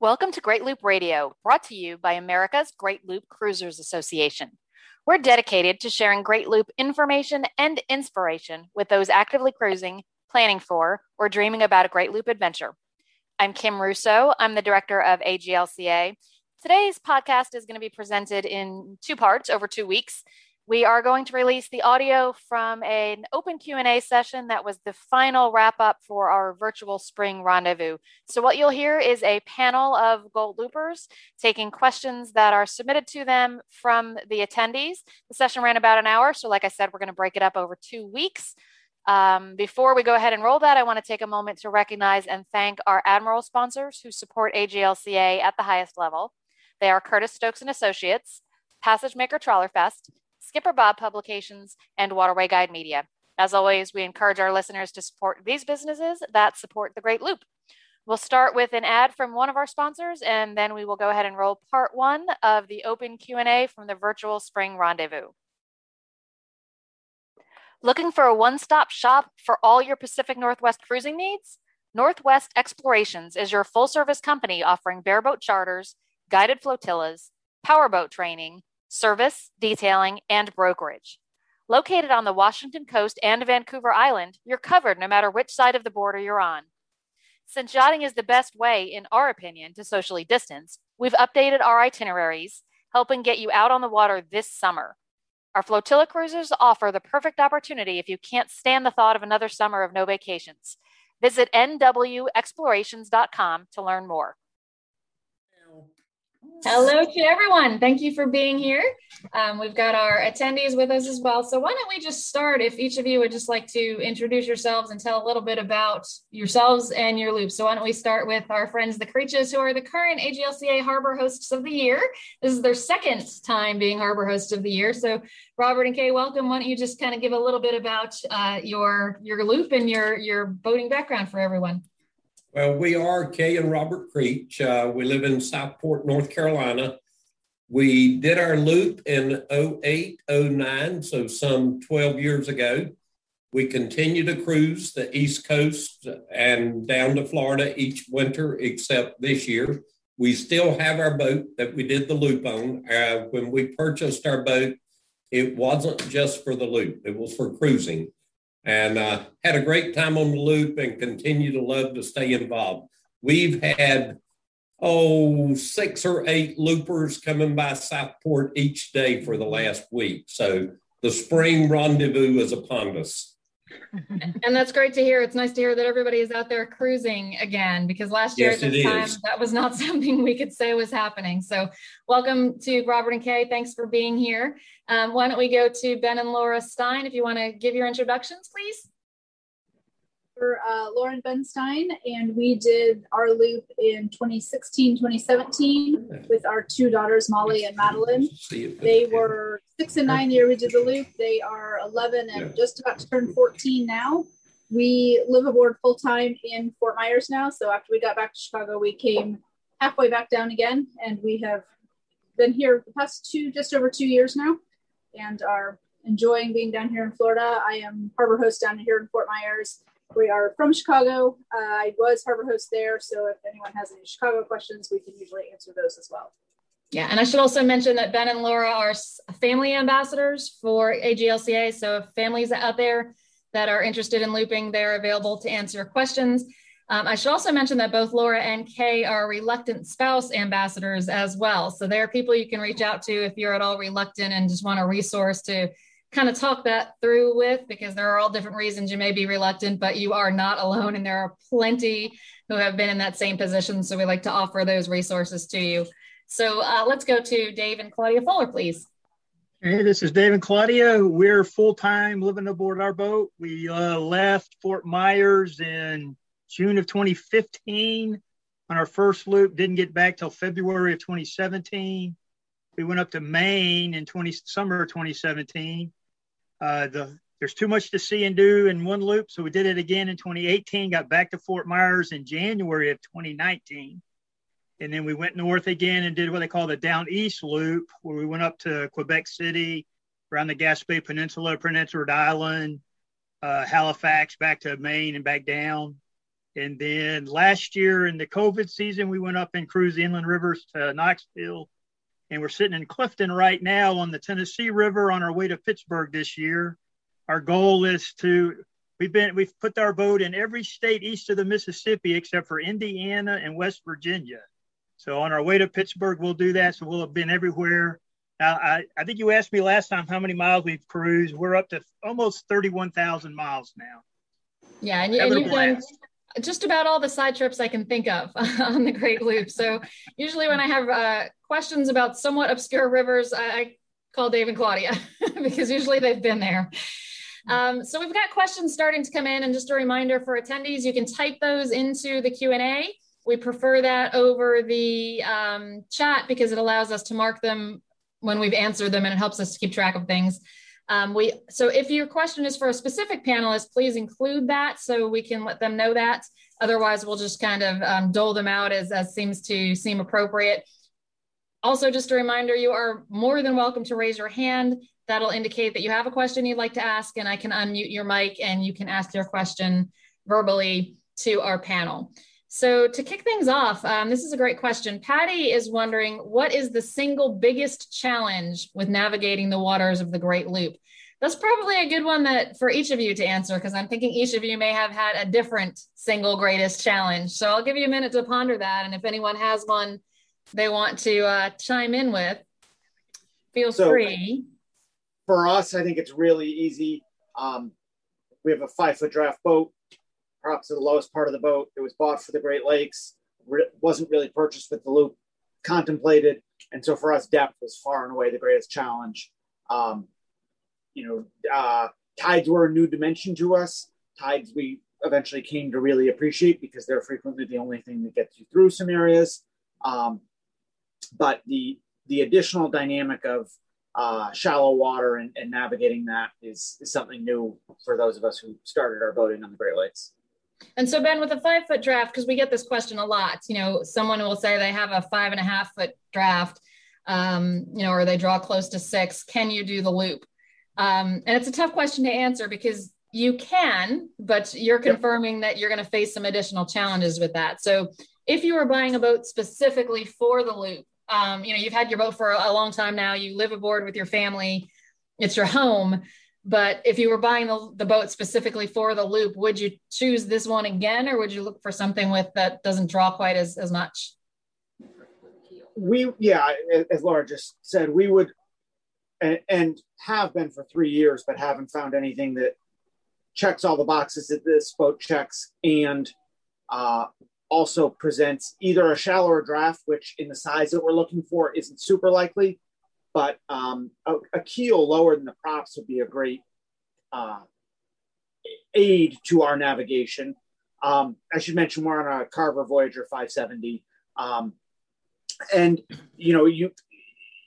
Welcome to Great Loop Radio, brought to you by America's Great Loop Cruisers Association. We're dedicated to sharing Great Loop information and inspiration with those actively cruising, planning for, or dreaming about a Great Loop adventure. I'm Kim Russo. I'm the director of AGLCA. Today's podcast is going to be presented in two parts over two weeks. We are going to release the audio from an open Q&A session that was the final wrap up for our virtual spring rendezvous. So what you'll hear is a panel of gold loopers taking questions that are submitted to them from the attendees. The session ran about an hour. So like I said, we're going to break it up over two weeks. Um, before we go ahead and roll that, I want to take a moment to recognize and thank our Admiral sponsors who support AGLCA at the highest level. They are Curtis Stokes and Associates, Passage Maker Trawler Fest, Skipper Bob Publications, and Waterway Guide Media. As always, we encourage our listeners to support these businesses that support the Great Loop. We'll start with an ad from one of our sponsors, and then we will go ahead and roll part one of the open Q&A from the virtual spring rendezvous. Looking for a one-stop shop for all your Pacific Northwest cruising needs? Northwest Explorations is your full-service company offering bareboat charters, guided flotillas, powerboat training, service, detailing, and brokerage. Located on the Washington coast and Vancouver Island, you're covered no matter which side of the border you're on. Since yachting is the best way, in our opinion, to socially distance, we've updated our itineraries, helping get you out on the water this summer. Our flotilla cruises offer the perfect opportunity if you can't stand the thought of another summer of no vacations. Visit nwexplorations.com to learn more. Hello to everyone. Thank you for being here. Um, we've got our attendees with us as well. So, why don't we just start? If each of you would just like to introduce yourselves and tell a little bit about yourselves and your loop. So, why don't we start with our friends, the Creeches, who are the current AGLCA Harbor Hosts of the Year. This is their second time being Harbor Host of the Year. So, Robert and Kay, welcome. Why don't you just kind of give a little bit about uh, your your loop and your your boating background for everyone? Well, we are Kay and Robert Creech. Uh, we live in Southport, North Carolina. We did our loop in 08, 09, so some 12 years ago. We continue to cruise the East Coast and down to Florida each winter, except this year. We still have our boat that we did the loop on. Uh, when we purchased our boat, it wasn't just for the loop, it was for cruising and uh, had a great time on the loop and continue to love to stay involved. We've had, oh, six or eight loopers coming by Southport each day for the last week. So the spring rendezvous is upon us. and that's great to hear. It's nice to hear that everybody is out there cruising again because last year yes, at this time is. that was not something we could say was happening. So, welcome to Robert and Kay. Thanks for being here. Um, why don't we go to Ben and Laura Stein? If you want to give your introductions, please. For uh, Laura and Ben Stein, and we did our loop in 2016, 2017 with our two daughters, Molly and Madeline. They were six and nine the year we did the loop. They are 11 and just about to turn 14 now. We live aboard full time in Fort Myers now. So after we got back to Chicago, we came halfway back down again, and we have been here the past two, just over two years now and are enjoying being down here in Florida. I am harbor host down here in Fort Myers. We are from Chicago. Uh, I was harbor host there, so if anyone has any Chicago questions, we can usually answer those as well. Yeah, and I should also mention that Ben and Laura are family ambassadors for AGLCA. So if families out there that are interested in looping, they're available to answer questions. Um, I should also mention that both Laura and Kay are reluctant spouse ambassadors as well. So there are people you can reach out to if you're at all reluctant and just want a resource to kind of talk that through with, because there are all different reasons you may be reluctant, but you are not alone. And there are plenty who have been in that same position. So we like to offer those resources to you. So uh, let's go to Dave and Claudia Fuller, please. Hey, this is Dave and Claudia. We're full time living aboard our boat. We uh, left Fort Myers in June of 2015 on our first loop. Didn't get back till February of 2017. We went up to Maine in 20 summer of 2017. Uh, the there's too much to see and do in one loop, so we did it again in 2018. Got back to Fort Myers in January of 2019, and then we went north again and did what they call the Down East Loop, where we went up to Quebec City, around the Gaspé Peninsula, Prince Edward Island, uh, Halifax, back to Maine, and back down. And then last year in the COVID season, we went up and cruised inland rivers to Knoxville. And we're sitting in Clifton right now on the Tennessee River on our way to Pittsburgh this year. Our goal is to we've been we've put our boat in every state east of the Mississippi except for Indiana and West Virginia. So on our way to Pittsburgh, we'll do that. So we'll have been everywhere. Now, I, I think you asked me last time how many miles we've cruised. We're up to almost 31,000 miles now. Yeah, and, you've done just about all the side trips I can think of on the Great Loop. So usually when I have uh, questions about somewhat obscure rivers, I, I call Dave and Claudia because usually they've been there. Um, so we've got questions starting to come in, and just a reminder for attendees, you can type those into the Q and A. We prefer that over the um, chat because it allows us to mark them when we've answered them, and it helps us to keep track of things. Um, we so if your question is for a specific panelist, please include that so we can let them know that. Otherwise, we'll just kind of um, dole them out as, as seems to seem appropriate. Also, just a reminder, you are more than welcome to raise your hand. That'll indicate that you have a question you'd like to ask, and I can unmute your mic and you can ask your question verbally to our panel. So to kick things off, um, this is a great question. Patty is wondering, what is the single biggest challenge with navigating the waters of the Great Loop? That's probably a good one that for each of you to answer because I'm thinking each of you may have had a different single greatest challenge. So I'll give you a minute to ponder that, and if anyone has one they want to uh, chime in with, feel so free. For us, I think it's really easy. Um, we have a five foot draft boat props to the lowest part of the boat. It was bought for the Great Lakes, re- wasn't really purchased with the loop contemplated. And so for us, depth was far and away the greatest challenge. Um, you know, uh, tides were a new dimension to us. Tides we eventually came to really appreciate because they're frequently the only thing that gets you through some areas. Um, but the the additional dynamic of uh, shallow water and, and navigating that is, is something new for those of us who started our boating on the Great Lakes. And so, Ben, with a five foot draft, because we get this question a lot, you know, someone will say they have a five and a half foot draft, um, you know, or they draw close to six. Can you do the loop? Um, and it's a tough question to answer because you can, but you're confirming that you're going to face some additional challenges with that. So, if you were buying a boat specifically for the loop, um, you know, you've had your boat for a long time now, you live aboard with your family, it's your home but if you were buying the, the boat specifically for the loop, would you choose this one again, or would you look for something with that doesn't draw quite as, as much? We, yeah, as Laura just said, we would, and, and have been for three years, but haven't found anything that checks all the boxes that this boat checks and uh, also presents either a shallower draft, which in the size that we're looking for isn't super likely, but um, a, a, keel lower than the props would be a great uh, aid to our navigation. Um, I should mention we're on a Carver Voyager 570, um, and you know you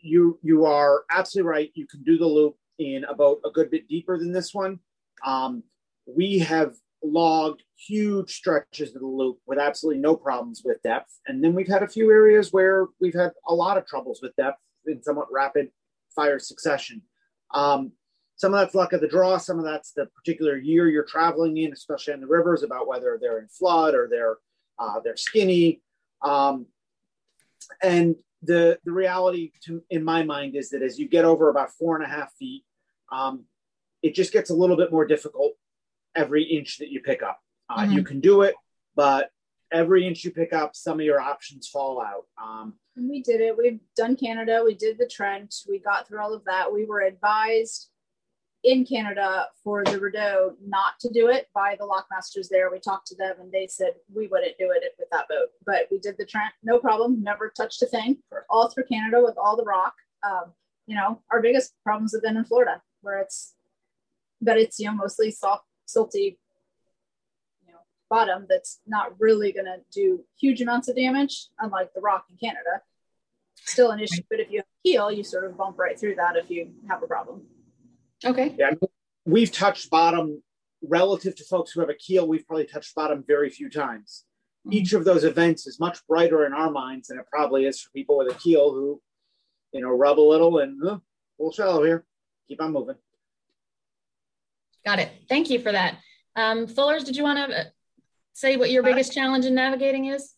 you you are absolutely right. You can do the loop in about a good bit deeper than this one. Um, we have logged huge stretches of the loop with absolutely no problems with depth, and then we've had a few areas where we've had a lot of troubles with depth in somewhat rapid fire succession. Um, some of that's luck of the draw. Some of that's the particular year you're traveling in, especially on the rivers, about whether they're in flood or they're uh, they're skinny. Um, and the the reality, to, in my mind, is that as you get over about four and a half feet, um, it just gets a little bit more difficult every inch that you pick up. Uh, mm-hmm. You can do it, but every inch you pick up, some of your options fall out. Um, we did it. We've done Canada. We did the Trent. We got through all of that. We were advised in Canada for the Rideau not to do it by the lockmasters there. We talked to them and they said we wouldn't do it with that boat. But we did the Trent, no problem. Never touched a thing all through Canada with all the rock. Um, you know, our biggest problems have been in Florida, where it's, but it's you know mostly soft, silty bottom that's not really going to do huge amounts of damage, unlike the rock in Canada. Still an issue, but if you have heal, you sort of bump right through that if you have a problem. Okay. Yeah, we've touched bottom relative to folks who have a keel. We've probably touched bottom very few times. Mm-hmm. Each of those events is much brighter in our minds than it probably is for people with a keel who, you know, rub a little and uh, a little shallow here. Keep on moving. Got it. Thank you for that. Um, Fullers, did you want to say what your biggest challenge in navigating is?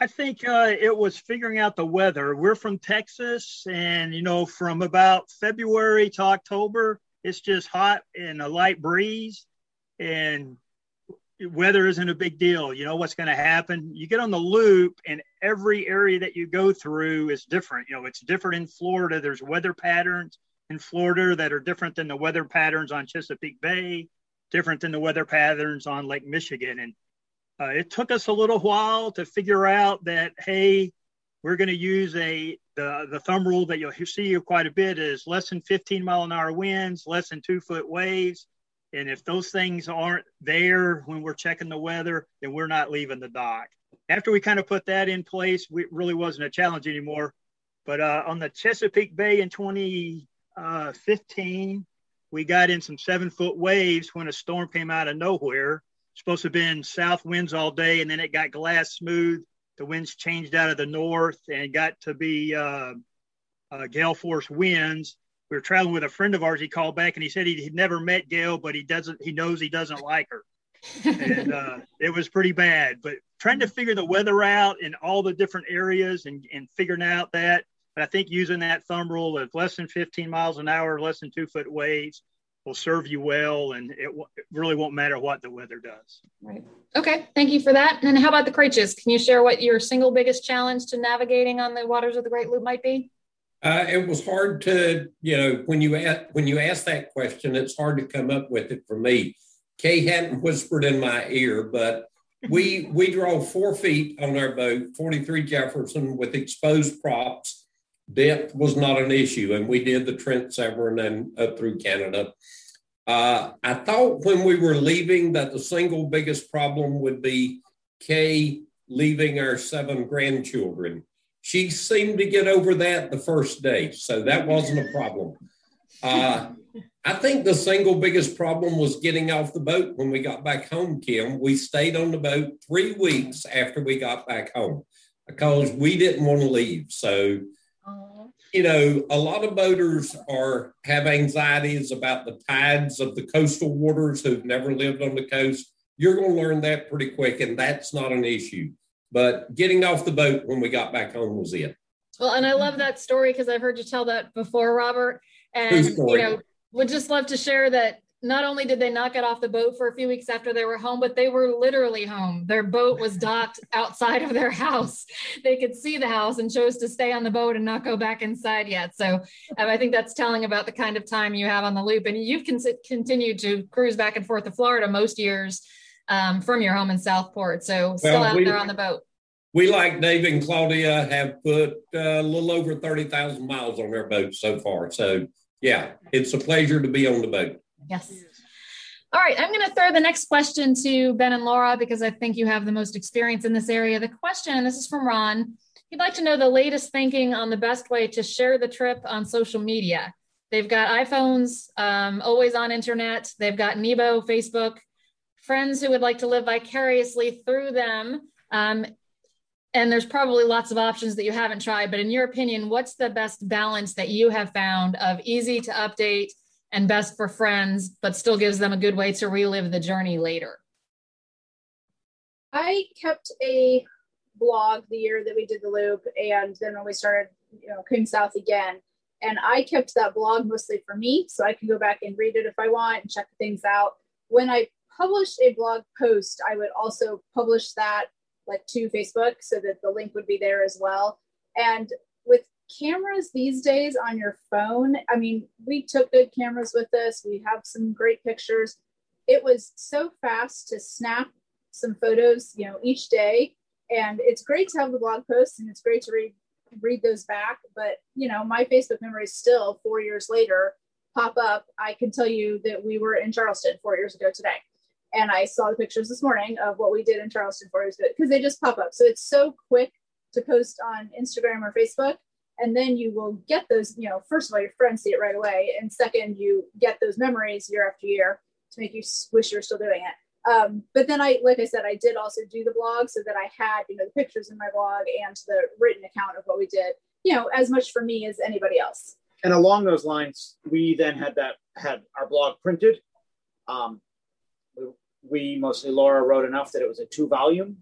I think uh, it was figuring out the weather. We're from Texas, and you know, from about February to October, it's just hot and a light breeze, and weather isn't a big deal. You know what's going to happen. You get on the loop, and every area that you go through is different. You know, it's different in Florida. There's weather patterns in Florida that are different than the weather patterns on Chesapeake Bay, different than the weather patterns on Lake Michigan. And uh, it took us a little while to figure out that hey, we're going to use a the the thumb rule that you'll see quite a bit is less than 15 mile an hour winds, less than two foot waves. And if those things aren't there when we're checking the weather, then we're not leaving the dock. After we kind of put that in place, it really wasn't a challenge anymore. But uh, on the Chesapeake Bay in 2015, uh, we got in some seven foot waves when a storm came out of nowhere. Supposed to have been south winds all day, and then it got glass smooth. The winds changed out of the north and got to be uh, uh, gale force winds we were traveling with a friend of ours. He called back and he said he'd never met Gail, but he doesn't. He knows he doesn't like her, and uh, it was pretty bad. But trying to figure the weather out in all the different areas and and figuring out that. But I think using that thumb rule of less than 15 miles an hour, less than two foot waves, will serve you well, and it, w- it really won't matter what the weather does. Right. Okay. Thank you for that. And how about the Creeches? Can you share what your single biggest challenge to navigating on the waters of the Great Loop might be? Uh, it was hard to, you know, when you ask, when you ask that question, it's hard to come up with it for me. Kay hadn't whispered in my ear, but we we drove four feet on our boat, 43 Jefferson, with exposed props. Depth was not an issue, and we did the Trent Severn and up through Canada. Uh, I thought when we were leaving that the single biggest problem would be Kay leaving our seven grandchildren she seemed to get over that the first day, so that wasn't a problem. Uh, I think the single biggest problem was getting off the boat when we got back home, Kim. We stayed on the boat three weeks after we got back home because we didn't want to leave. So, you know, a lot of boaters are have anxieties about the tides of the coastal waters who've never lived on the coast. You're going to learn that pretty quick, and that's not an issue. But getting off the boat when we got back home was it. Well, and I love that story because I've heard you tell that before, Robert. And you know, would just love to share that not only did they not get off the boat for a few weeks after they were home, but they were literally home. Their boat was docked outside of their house. They could see the house and chose to stay on the boat and not go back inside yet. So um, I think that's telling about the kind of time you have on the loop. And you've con- continued to cruise back and forth to Florida most years um, from your home in Southport. So still well, out we, there on the boat. We, like Dave and Claudia, have put uh, a little over 30,000 miles on their boat so far. So, yeah, it's a pleasure to be on the boat. Yes. All right, I'm going to throw the next question to Ben and Laura because I think you have the most experience in this area. The question, and this is from Ron, he'd like to know the latest thinking on the best way to share the trip on social media. They've got iPhones, um, always on internet. They've got Nebo, Facebook, friends who would like to live vicariously through them. Um, and there's probably lots of options that you haven't tried, but in your opinion, what's the best balance that you have found of easy to update and best for friends, but still gives them a good way to relive the journey later? I kept a blog the year that we did the loop, and then when we started, you know, Coon South again, and I kept that blog mostly for me, so I can go back and read it if I want and check things out. When I published a blog post, I would also publish that like to Facebook so that the link would be there as well. And with cameras these days on your phone, I mean, we took good cameras with us. We have some great pictures. It was so fast to snap some photos, you know, each day. And it's great to have the blog posts and it's great to read read those back. But you know, my Facebook memories still four years later pop up. I can tell you that we were in Charleston four years ago today and I saw the pictures this morning of what we did in Charleston four years ago because they just pop up. So it's so quick to post on Instagram or Facebook. And then you will get those, you know, first of all, your friends see it right away. And second, you get those memories year after year to make you wish you were still doing it. Um, but then I, like I said, I did also do the blog so that I had, you know, the pictures in my blog and the written account of what we did, you know, as much for me as anybody else. And along those lines, we then had that, had our blog printed. Um, we mostly Laura wrote enough that it was a two volume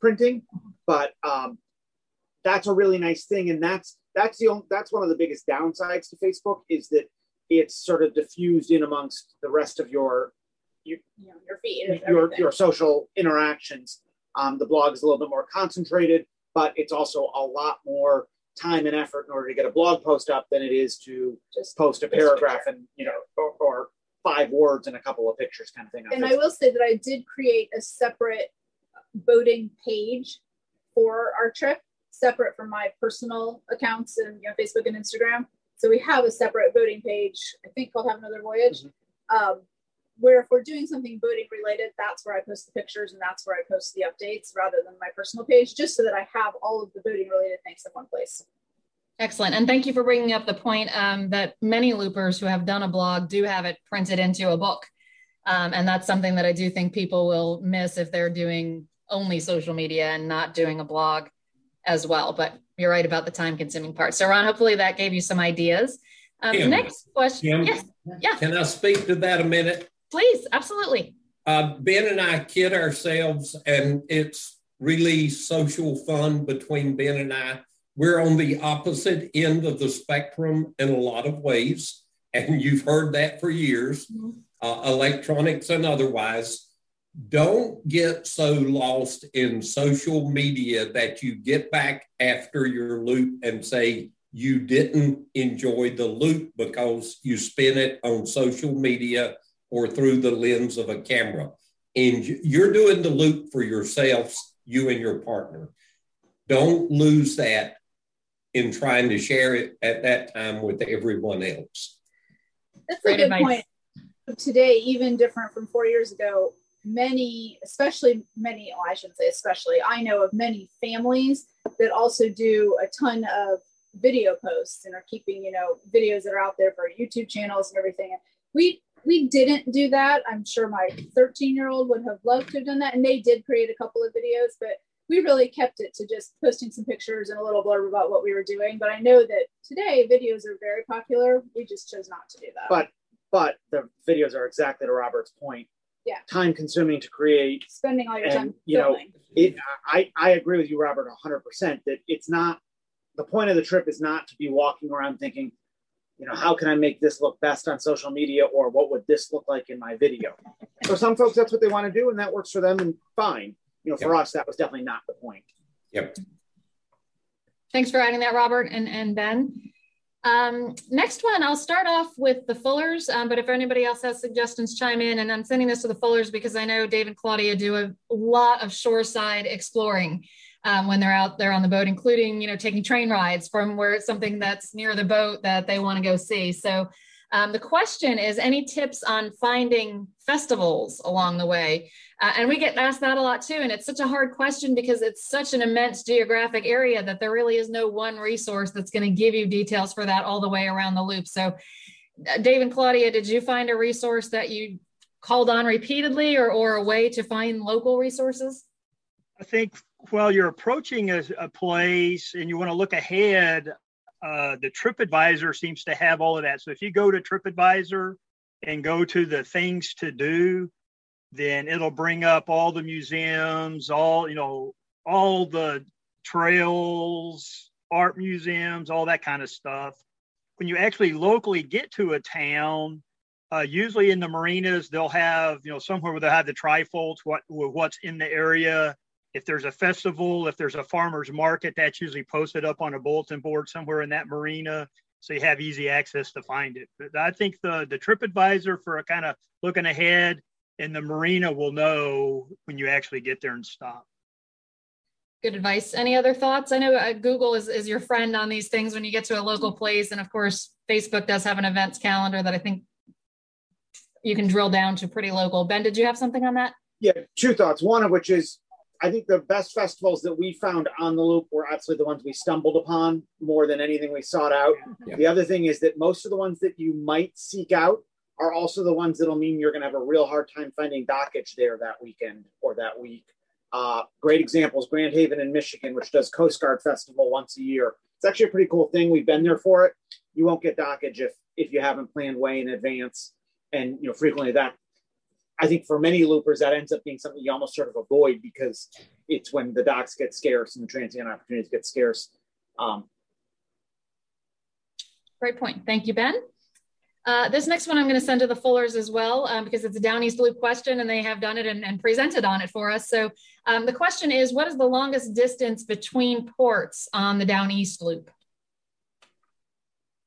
printing, but um, that's a really nice thing, and that's that's the only, that's one of the biggest downsides to Facebook is that it's sort of diffused in amongst the rest of your your, your feed, your, your social interactions. Um, the blog is a little bit more concentrated, but it's also a lot more time and effort in order to get a blog post up than it is to just post a paragraph and you know or, or, five words and a couple of pictures kind of thing. And I will say that I did create a separate boating page for our trip, separate from my personal accounts and you know Facebook and Instagram. So we have a separate voting page, I think called Have Another Voyage. Mm-hmm. Um, where if we're doing something voting related, that's where I post the pictures and that's where I post the updates rather than my personal page, just so that I have all of the voting related things in one place. Excellent. And thank you for bringing up the point um, that many loopers who have done a blog do have it printed into a book. Um, and that's something that I do think people will miss if they're doing only social media and not doing a blog as well. But you're right about the time consuming part. So, Ron, hopefully that gave you some ideas. Um, Kim, next question. Kim, yes. Yeah. Can I speak to that a minute? Please, absolutely. Uh, ben and I kid ourselves, and it's really social fun between Ben and I. We're on the opposite end of the spectrum in a lot of ways, and you've heard that for years, mm-hmm. uh, electronics and otherwise. Don't get so lost in social media that you get back after your loop and say you didn't enjoy the loop because you spent it on social media or through the lens of a camera. And you're doing the loop for yourselves, you and your partner. Don't lose that in trying to share it at that time with everyone else. That's a good advice. point. Today, even different from four years ago, many, especially many, well, I shouldn't say especially, I know of many families that also do a ton of video posts and are keeping, you know, videos that are out there for YouTube channels and everything. We we didn't do that. I'm sure my 13 year old would have loved to have done that. And they did create a couple of videos, but we really kept it to just posting some pictures and a little blurb about what we were doing. But I know that today videos are very popular. We just chose not to do that. But but the videos are exactly to Robert's point. Yeah. Time consuming to create. Spending all your and, time. You filming. know, it, I, I agree with you, Robert, 100% that it's not the point of the trip is not to be walking around thinking, you know, how can I make this look best on social media or what would this look like in my video? For some folks, that's what they want to do and that works for them and fine. You know, for yep. us, that was definitely not the point. Yep. Thanks for adding that, Robert and, and Ben. Um, next one, I'll start off with the Fullers, um, but if anybody else has suggestions, chime in. And I'm sending this to the Fullers because I know Dave and Claudia do a lot of shoreside exploring um, when they're out there on the boat, including you know taking train rides from where it's something that's near the boat that they want to go see. So um, the question is, any tips on finding festivals along the way? Uh, and we get asked that a lot too. And it's such a hard question because it's such an immense geographic area that there really is no one resource that's going to give you details for that all the way around the loop. So, uh, Dave and Claudia, did you find a resource that you called on repeatedly or, or a way to find local resources? I think while you're approaching a, a place and you want to look ahead, uh, the TripAdvisor seems to have all of that. So if you go to TripAdvisor and go to the things to do, then it'll bring up all the museums, all you know, all the trails, art museums, all that kind of stuff. When you actually locally get to a town, uh, usually in the marinas, they'll have you know somewhere where they'll have the trifolds, what what's in the area, if there's a festival, if there's a farmer's market, that's usually posted up on a bulletin board somewhere in that marina. So you have easy access to find it. But I think the, the TripAdvisor for a kind of looking ahead and the marina will know when you actually get there and stop. Good advice. Any other thoughts? I know uh, Google is, is your friend on these things when you get to a local place. And of course, Facebook does have an events calendar that I think you can drill down to pretty local. Ben, did you have something on that? Yeah, two thoughts. One of which is I think the best festivals that we found on the loop were absolutely the ones we stumbled upon more than anything we sought out. Yeah. The other thing is that most of the ones that you might seek out are also the ones that'll mean you're going to have a real hard time finding dockage there that weekend or that week. Uh, great examples Grand Haven in Michigan, which does Coast Guard Festival once a year. It's actually a pretty cool thing. We've been there for it. You won't get dockage if if you haven't planned way in advance, and you know frequently that I think for many loopers, that ends up being something you almost sort of avoid because it's when the docks get scarce and the transient opportunities get scarce. Um, Great point. Thank you, Ben. Uh, this next one I'm going to send to the Fullers as well um, because it's a Down East Loop question and they have done it and, and presented on it for us. So um, the question is, what is the longest distance between ports on the Down East Loop?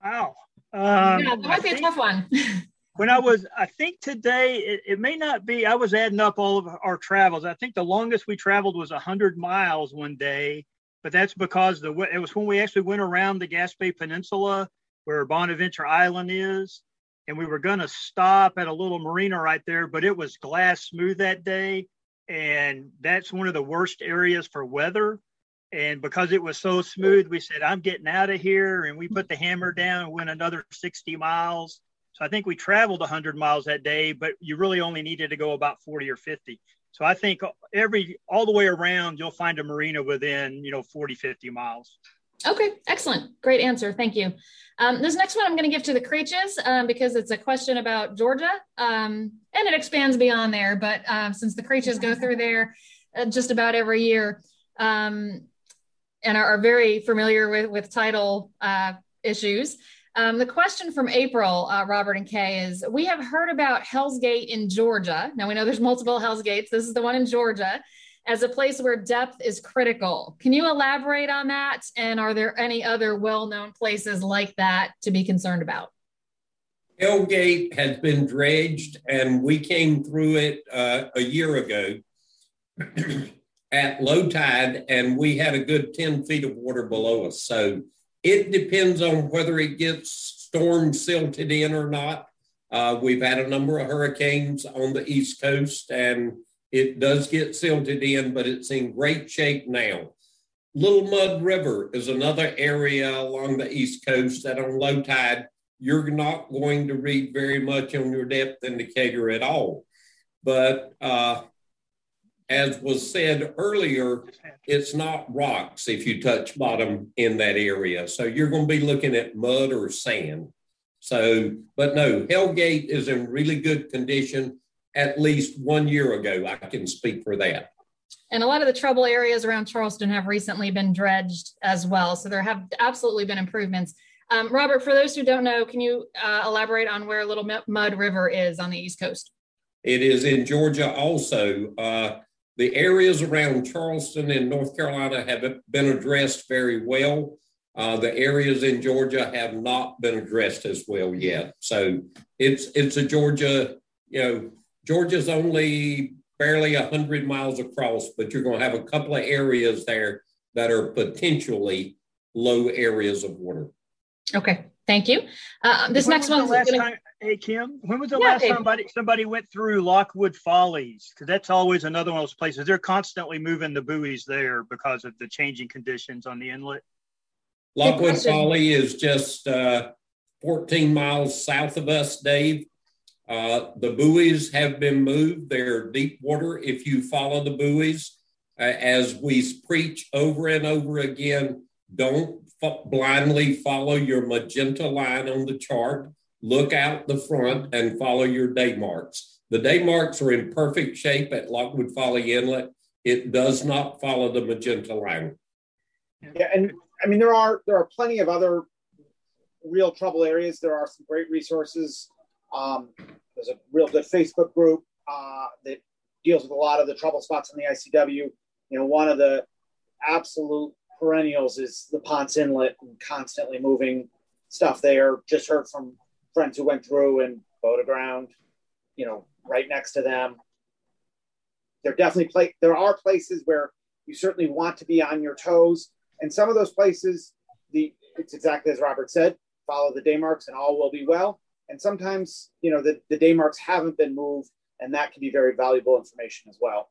Wow. Um, yeah, that might be a tough one. when I was, I think today, it, it, may not be, I was adding up all of our travels. I think the longest we traveled was 100 miles one day, but that's because the it was when we actually went around the Gaspé Peninsula where Bonaventure Island is and we were going to stop at a little marina right there, but it was glass smooth that day. And that's one of the worst areas for weather. And because it was so smooth, we said, I'm getting out of here. And we put the hammer down and went another 60 miles. So I think we traveled 100 miles that day, but you really only needed to go about 40 or 50. So I think every all the way around, you'll find a marina within, you know, 40, 50 miles. Okay, excellent. Great answer. Thank you. Um, this next one I'm going to give to the Creeches um, because it's a question about Georgia um, and it expands beyond there. But um, since the Creeches go through there uh, just about every year um, and are, are, very familiar with, with tidal uh, issues, um, the question from April, uh, Robert and Kay is We have heard about Hell's Gate in Georgia. Now we know there's multiple Hell's Gates. This is the one in Georgia as a place where depth is critical. Can you elaborate on that? And are there any other well known places like that to be concerned about? Hellgate has been dredged, and we came through it uh, a year ago at low tide, and we had a good 10 feet of water below us. So it depends on whether it gets storm silted in or not. Uh, we've had a number of hurricanes on the East Coast, and it does get silted in, but it's in great shape now. Little Mud River is another area along the East Coast that on low tide, you're not going to read very much on your depth indicator at all. But uh, as was said earlier, it's not rocks if you touch bottom in that area. So you're going to be looking at mud or sand. So, but no, Hellgate is in really good condition at least one year ago. I can speak for that. And a lot of the trouble areas around Charleston have recently been dredged as well. So there have absolutely been improvements. Um, Robert, for those who don't know, can you uh, elaborate on where Little Mud River is on the East Coast? It is in Georgia also. Uh, the areas around Charleston in North Carolina have been addressed very well. Uh, the areas in Georgia have not been addressed as well yet. So it's it's a Georgia, you know, Georgia's only barely 100 miles across, but you're going to have a couple of areas there that are potentially low areas of water. Okay, thank you. Uh, this when next one. Gonna... Time, hey Kim, when was the yeah, last time somebody somebody went through Lockwood Follies? Because that's always another one of those places. They're constantly moving the buoys there because of the changing conditions on the inlet. Lockwood Folly is just uh, 14 miles south of us, Dave. Uh, the buoys have been moved. They're deep water. If you follow the buoys, uh, as we preach over and over again, don't f- blindly follow your magenta line on the chart. Look out the front and follow your day marks. The day marks are in perfect shape at Lockwood Folly Inlet. It does not follow the magenta line. Yeah, and I mean there are there are plenty of other real trouble areas. There are some great resources um, there's a real good Facebook group uh, that deals with a lot of the trouble spots in the ICW. You know, one of the absolute perennials is the Ponce Inlet and constantly moving stuff there. Just heard from friends who went through and boat aground, you know, right next to them. There definitely play. There are places where you certainly want to be on your toes, and some of those places, the it's exactly as Robert said. Follow the day marks, and all will be well. And sometimes, you know, the, the day marks haven't been moved, and that can be very valuable information as well.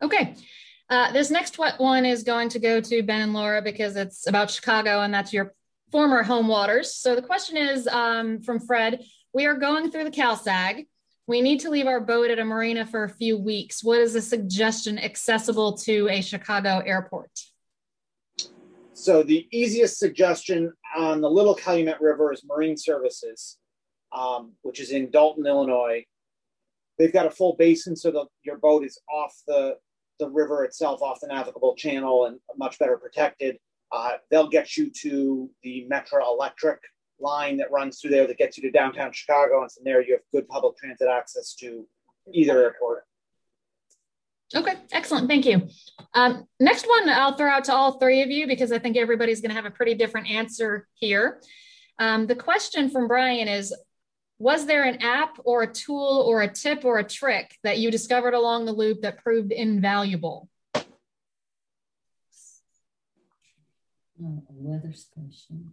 Okay. Uh, this next one is going to go to Ben and Laura because it's about Chicago, and that's your former home waters. So the question is um, from Fred We are going through the CalSag. We need to leave our boat at a marina for a few weeks. What is a suggestion accessible to a Chicago airport? So the easiest suggestion on the Little Calumet River is Marine Services. um, which is in Dolton, Illinois. They've got a full basin, so the, your boat is off the the river itself, off the navigable channel, and much better protected. Uh, they'll get you to the Metra Electric line that runs through there that gets you to downtown Chicago, and from there you have good public transit access to either airport. Okay, excellent. Thank you. Um, next one I'll throw out to all three of you because I think everybody's going to have a pretty different answer here. Um, the question from Brian is Was there an app or a tool or a tip or a trick that you discovered along the loop that proved invaluable? Weather station.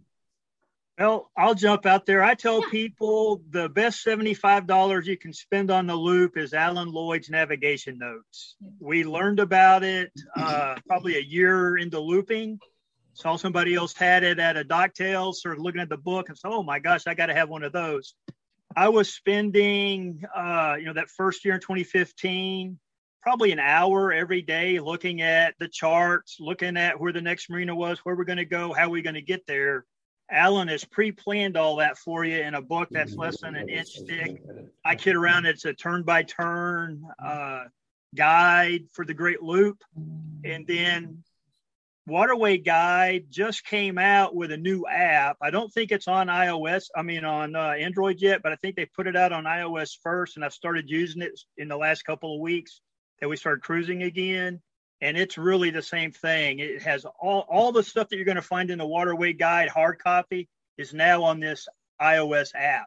Well, I'll jump out there. I tell people the best $75 you can spend on the loop is Alan Lloyd's navigation notes. We learned about it uh, probably a year into looping. Saw somebody else had it at a docktail, started looking at the book and said, oh my gosh, I got to have one of those. I was spending, uh, you know, that first year in 2015, probably an hour every day looking at the charts, looking at where the next marina was, where we're going to go, how we're going to get there Alan has pre-planned all that for you in a book that's less than an inch thick. I kid around; it's a turn-by-turn uh, guide for the Great Loop, and then Waterway Guide just came out with a new app. I don't think it's on iOS. I mean, on uh, Android yet, but I think they put it out on iOS first, and I've started using it in the last couple of weeks that we started cruising again and it's really the same thing. It has all, all the stuff that you're going to find in the Waterway Guide hard copy is now on this iOS app.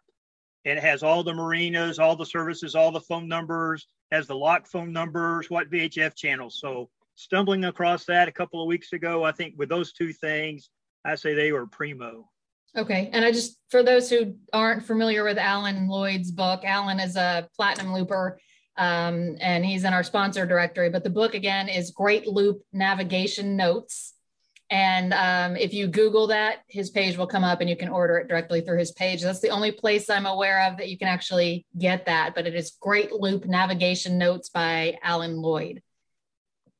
It has all the marinas, all the services, all the phone numbers, has the lock phone numbers, what VHF channels. So stumbling across that a couple of weeks ago, I think with those two things, I say they were primo. Okay. And I just, for those who aren't familiar with Alan Lloyd's book, Alan is a platinum looper um, and he's in our sponsor directory. But the book again is Great Loop Navigation Notes. And um, if you Google that, his page will come up and you can order it directly through his page. That's the only place I'm aware of that you can actually get that. But it is Great Loop Navigation Notes by Alan Lloyd.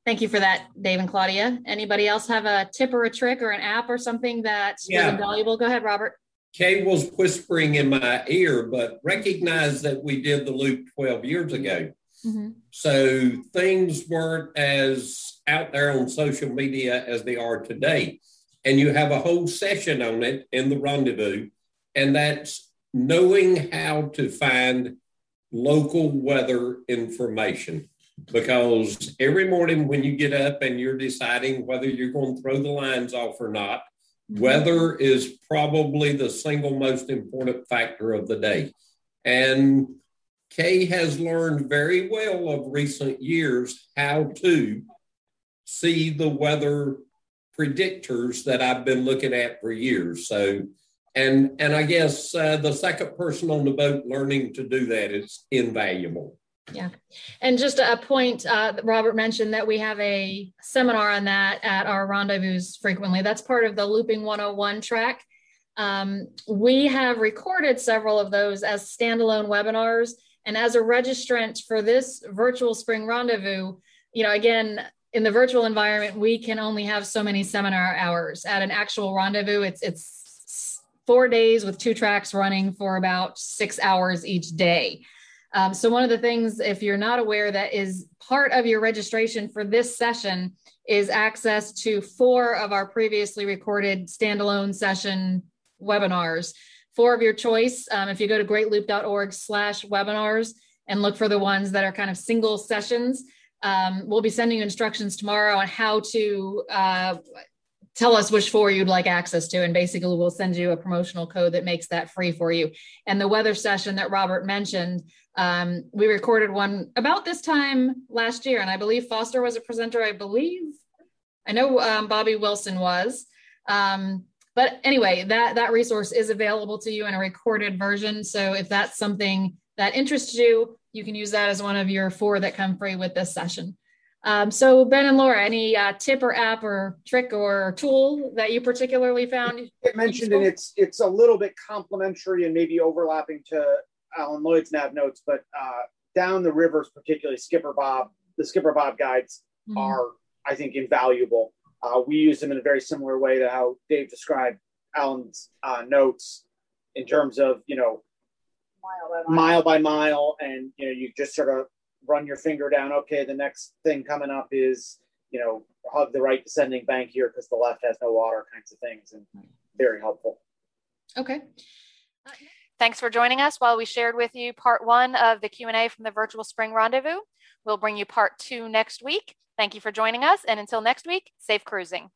Thank you for that, Dave and Claudia. Anybody else have a tip or a trick or an app or something that yeah. was invaluable? Go ahead, Robert. Kay was whispering in my ear, but recognize that we did the loop 12 years ago. Mm-hmm. So things weren't as out there on social media as they are today. And you have a whole session on it in the rendezvous, and that's knowing how to find local weather information. Because every morning when you get up and you're deciding whether you're going to throw the lines off or not, Weather is probably the single most important factor of the day. And Kay has learned very well of recent years how to see the weather predictors that I've been looking at for years. So, and and I guess uh, the second person on the boat learning to do that is invaluable. Yeah. And just a point, uh, Robert mentioned that we have a seminar on that at our rendezvous frequently. That's part of the Looping 101 track. Um, we have recorded several of those as standalone webinars. And as a registrant for this virtual spring rendezvous, you know, again, in the virtual environment, we can only have so many seminar hours. At an actual rendezvous, it's it's four days with two tracks running for about six hours each day. Um, so one of the things, if you're not aware, that is part of your registration for this session is access to four of our previously recorded standalone session webinars, four of your choice. Um, if you go to greatloop.org slash webinars and look for the ones that are kind of single sessions, um, we'll be sending you instructions tomorrow on how to uh, tell us which four you'd like access to and basically we'll send you a promotional code that makes that free for you. And the weather session that robert mentioned um, we recorded one about this time last year and i believe foster was a presenter i believe. I know um, bobby wilson was. Um, but anyway that that resource is available to you in a recorded version. So if that's something that interests you you can use that as one of your four that come free with this session um, so Ben and Laura, any uh, tip or app or trick or tool that you particularly found? It mentioned and it's it's a little bit complementary and maybe overlapping to Alan Lloyd's nav notes, but uh, down the rivers, particularly Skipper Bob, the Skipper Bob guides mm-hmm. are I think invaluable. Uh, we use them in a very similar way to how Dave described Alan's uh, notes in terms of you know mile by mile. mile by mile, and you know you just sort of run your finger down. Okay, the next thing coming up is you know hug the right descending bank here because the left has no water, kinds of things, and very helpful. Okay. Thanks for joining us while we shared with you part one of the Q&A from the virtual spring rendezvous. We'll bring you part two next week. Thank you for joining us. And until next week, safe cruising.